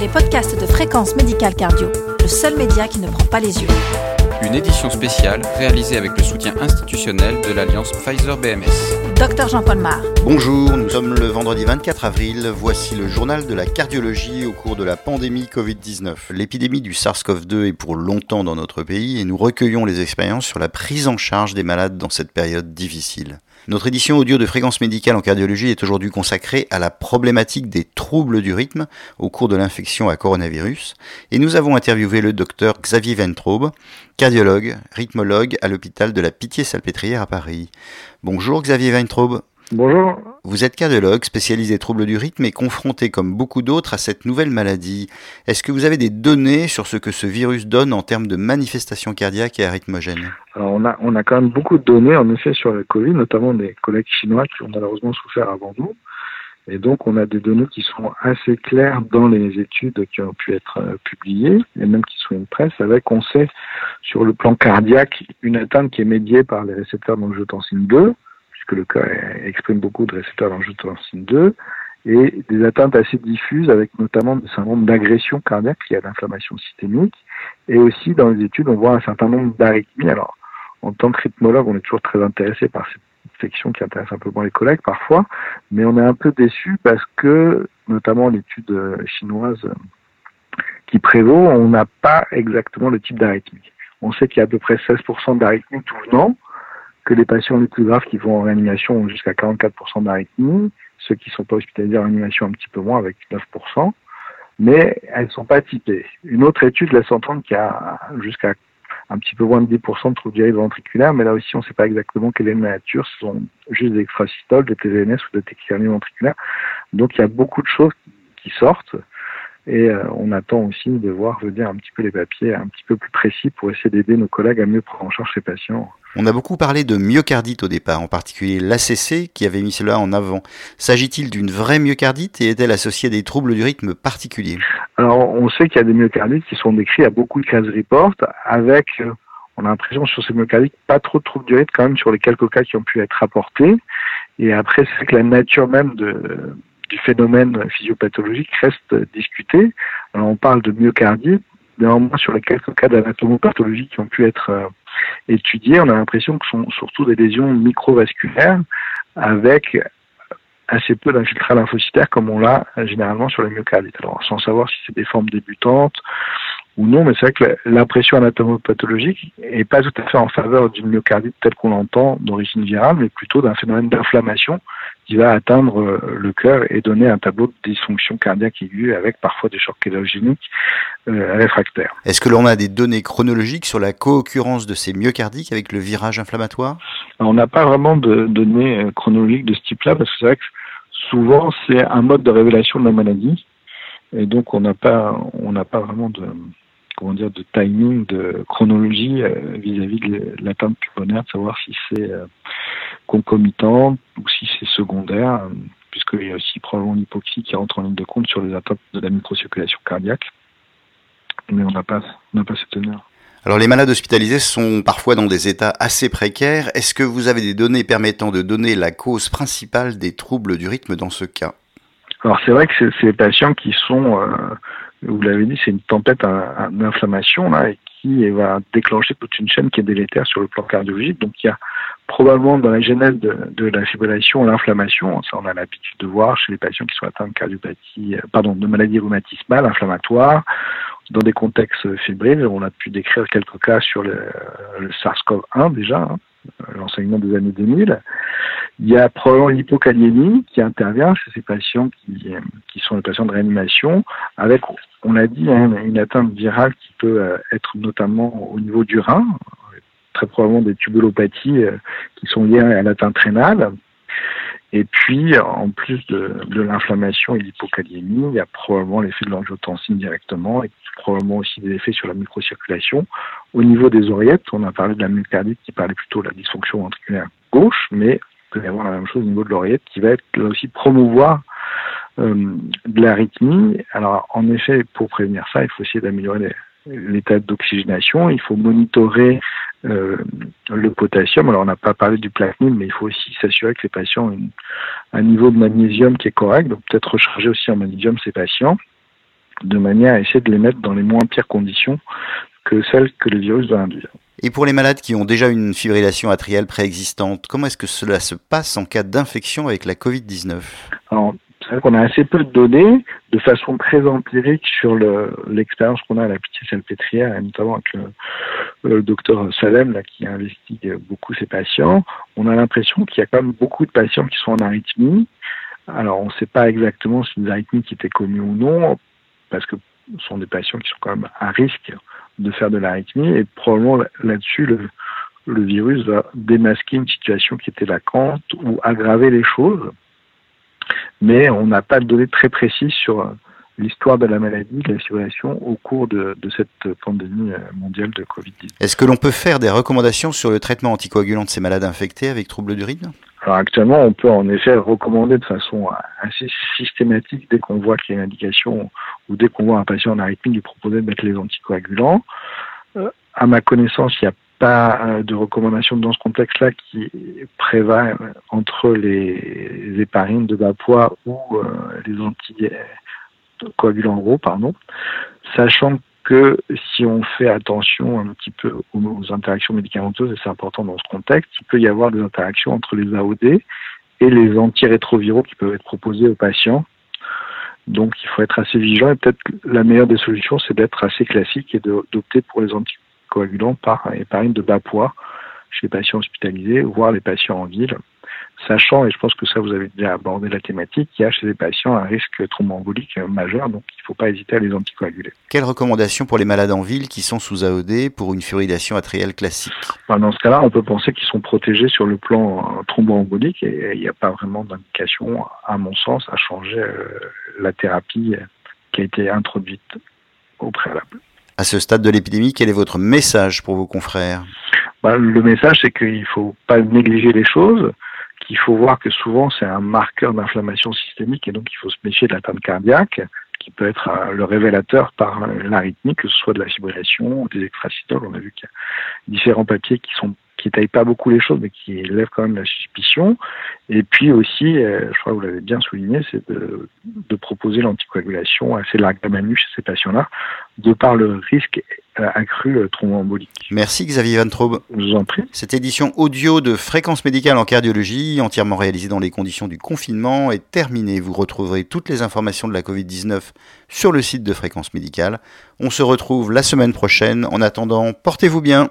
les podcasts de Fréquence Médicale Cardio, le seul média qui ne prend pas les yeux. Une édition spéciale réalisée avec le soutien institutionnel de l'alliance Pfizer-BMS. Docteur Jean-Paul Mar. Bonjour, nous sommes le vendredi 24 avril. Voici le journal de la cardiologie au cours de la pandémie Covid-19. L'épidémie du SARS-CoV-2 est pour longtemps dans notre pays et nous recueillons les expériences sur la prise en charge des malades dans cette période difficile. Notre édition audio de fréquence médicale en cardiologie est aujourd'hui consacrée à la problématique des troubles du rythme au cours de l'infection à coronavirus et nous avons interviewé le docteur Xavier Ventraube, cardiologue, rythmologue à l'hôpital de la Pitié-Salpêtrière à Paris. Bonjour Xavier Weintraub. Bonjour. Vous êtes cardiologue, spécialisé troubles du rythme et confronté comme beaucoup d'autres à cette nouvelle maladie. Est-ce que vous avez des données sur ce que ce virus donne en termes de manifestations cardiaques et arythmogènes Alors on a, on a quand même beaucoup de données en effet sur le Covid, notamment des collègues chinois qui ont malheureusement souffert avant nous. Et donc, on a des données qui sont assez claires dans les études qui ont pu être euh, publiées, et même qui sont une presse, avec, on sait, sur le plan cardiaque, une atteinte qui est médiée par les récepteurs d'angiotensine 2, puisque le cœur exprime beaucoup de récepteurs d'angiotensine 2, et des atteintes assez diffuses avec notamment des syndromes d'agression cardiaque liés à l'inflammation systémique. Et aussi, dans les études, on voit un certain nombre d'arythmies. Alors, en tant que rythmologue, on est toujours très intéressé par cette section qui intéresse un peu moins les collègues parfois, mais on est un peu déçu parce que, notamment l'étude chinoise qui prévaut, on n'a pas exactement le type d'arythmie. On sait qu'il y a à peu près 16% d'arythmie tout venant, que les patients les plus graves qui vont en réanimation ont jusqu'à 44% d'arythmie, ceux qui ne sont pas hospitalisés en réanimation un petit peu moins avec 9%, mais elles ne sont pas typées. Une autre étude laisse entendre qu'il y a jusqu'à un petit peu moins de 10% de troubles du ventriculaire, mais là aussi, on ne sait pas exactement quelle est la nature. Ce sont juste des extrasystoles, des TVNS ou des tachycardies ventriculaires. Donc, il y a beaucoup de choses qui sortent. Et euh, on attend aussi de voir venir un petit peu les papiers un petit peu plus précis pour essayer d'aider nos collègues à mieux prendre en charge ces patients. On a beaucoup parlé de myocardite au départ, en particulier l'ACC qui avait mis cela en avant. S'agit-il d'une vraie myocardite et est-elle associée à des troubles du rythme particuliers? Alors on sait qu'il y a des myocardites qui sont décrits à beaucoup de case reports avec, euh, on a l'impression sur ces myocardites, pas trop de troubles du rythme quand même sur les quelques cas qui ont pu être rapportés. Et après c'est que la nature même de, du phénomène physiopathologique reste discutée. Alors on parle de myocardite, néanmoins sur les quelques cas d'anatomopathologie qui ont pu être euh, étudiés, on a l'impression que ce sont surtout des lésions microvasculaires avec assez peu d'infiltrats lymphocytaires comme on l'a généralement sur les myocardites. Alors sans savoir si c'est des formes débutantes ou non, mais c'est vrai que l'impression anatomopathologique n'est pas tout à fait en faveur d'une myocardite telle qu'on l'entend d'origine virale, mais plutôt d'un phénomène d'inflammation qui va atteindre euh, le cœur et donner un tableau de dysfonction cardiaque aiguë avec parfois des chocs chélogéniques euh, réfractaires. Est-ce que l'on a des données chronologiques sur la co-occurrence de ces myocardiques avec le virage inflammatoire? On n'a pas vraiment de données euh, chronologiques de ce type-là parce que c'est vrai que souvent c'est un mode de révélation de la maladie et donc on n'a pas on n'a pas vraiment de comment dire de timing de chronologie vis-à-vis de l'atteinte pulmonaire de savoir si c'est concomitant ou si c'est secondaire, puisqu'il y a aussi probablement l'hypoxie qui rentre en ligne de compte sur les atteintes de la microcirculation cardiaque. Mais on n'a pas, pas cette teneur. Alors les malades hospitalisés sont parfois dans des états assez précaires. Est-ce que vous avez des données permettant de donner la cause principale des troubles du rythme dans ce cas? Alors c'est vrai que c'est des patients qui sont, euh, vous l'avez dit, c'est une tempête d'inflammation là, qui va déclencher toute une chaîne qui est délétère sur le plan cardiologique. Donc il y a probablement dans la genèse de, la fibrillation l'inflammation. Ça, on a l'habitude de voir chez les patients qui sont atteints de cardiopathie, euh, pardon, de maladies rhumatismales inflammatoires, dans des contextes fébriles. On a pu décrire quelques cas sur le, SARS-CoV-1 déjà, hein, l'enseignement des années 2000. Il y a probablement qui intervient chez ces patients qui, qui sont les patients de réanimation, avec, on l'a dit, hein, une atteinte virale qui peut euh, être notamment au niveau du rein, très probablement des tubulopathies euh, qui sont liées à l'atteinte rénale. Et puis, en plus de, l'inflammation et l'hypokaliémie, il y a probablement l'effet de l'angiotensine directement et probablement aussi des effets sur la microcirculation. Au niveau des oreillettes, on a parlé de la myocardite qui parlait plutôt de la dysfonction ventriculaire gauche, mais il peut y avoir la même chose au niveau de l'oreillette qui va être là aussi promouvoir euh, de l'arythmie. Alors, en effet, pour prévenir ça, il faut essayer d'améliorer l'état d'oxygénation, il faut monitorer euh, le potassium. Alors on n'a pas parlé du platinum, mais il faut aussi s'assurer que les patients ont un niveau de magnésium qui est correct, donc peut-être recharger aussi en magnésium ces patients. de manière à essayer de les mettre dans les moins pires conditions que celles que le virus doit induire. Et pour les malades qui ont déjà une fibrillation atriale préexistante, comment est-ce que cela se passe en cas d'infection avec la Covid-19 Alors, c'est vrai qu'on a assez peu de données de façon très empirique sur l'expérience qu'on a à la pitié salpêtrière, et notamment avec le, docteur Salem là, qui investigue beaucoup ces patients. On a l'impression qu'il y a quand même beaucoup de patients qui sont en arythmie. Alors, on ne sait pas exactement si une arythmie qui était connue ou non, parce que ce sont des patients qui sont quand même à risque de faire de l'arythmie et probablement là-dessus le, le virus va démasquer une situation qui était vacante ou aggraver les choses. Mais on n'a pas de données très précises sur euh, l'histoire de la maladie, de la situation au cours de, de cette pandémie euh, mondiale de Covid-19. Est-ce que l'on peut faire des recommandations sur le traitement anticoagulant de ces malades infectés avec troubles d'urine? Alors actuellement, on peut en effet recommander de façon assez systématique, dès qu'on voit qu'il y a une indication ou dès qu'on voit un patient en arythmie, lui proposer de mettre les anticoagulants. Euh, à ma connaissance, il n'y a pas euh, de recommandation dans ce contexte-là qui prévalent entre les héparines de bas poids ou euh, les anticoagulants gros, pardon, sachant que si on fait attention un petit peu aux interactions médicamenteuses, et c'est important dans ce contexte, il peut y avoir des interactions entre les AOD et les antirétroviraux qui peuvent être proposés aux patients. Donc il faut être assez vigilant et peut-être la meilleure des solutions, c'est d'être assez classique et d'opter pour les anticoagulants par épargne de bas poids chez les patients hospitalisés, voire les patients en ville sachant, et je pense que ça vous avez déjà abordé la thématique, qu'il y a chez les patients un risque thromboembolique majeur, donc il ne faut pas hésiter à les anticoaguler. Quelles recommandations pour les malades en ville qui sont sous AOD pour une fibrillation atriale classique? Ben, Dans ce cas-là, on peut penser qu'ils sont protégés sur le plan thromboembolique et il n'y a pas vraiment d'indication, à mon sens, à changer euh, la thérapie qui a été introduite au préalable. À ce stade de l'épidémie, quel est votre message pour vos confrères? Ben, Le message, c'est qu'il ne faut pas négliger les choses il faut voir que souvent c'est un marqueur d'inflammation systémique et donc il faut se méfier de l'atteinte cardiaque qui peut être euh, le révélateur par l'arythmie, que ce soit de la fibrillation, des extracytoles. On a vu qu'il y a différents papiers qui sont qui taillent pas beaucoup les choses, mais qui lèvent quand même la suspicion. Et puis aussi, euh, je crois que vous l'avez bien souligné, c'est de, de, proposer l'anticoagulation assez largement chez ces patients-là, de par le risque euh, accru euh, thromboembolique. Merci Xavier Van Traub. Je vous en prie. Cette édition audio de Fréquence médicale en cardiologie, entièrement réalisée dans les conditions du confinement, est terminée. Vous retrouverez toutes les informations de la Covid-19 sur le site de Fréquence médicale. On se retrouve la semaine prochaine. En attendant, portez-vous bien.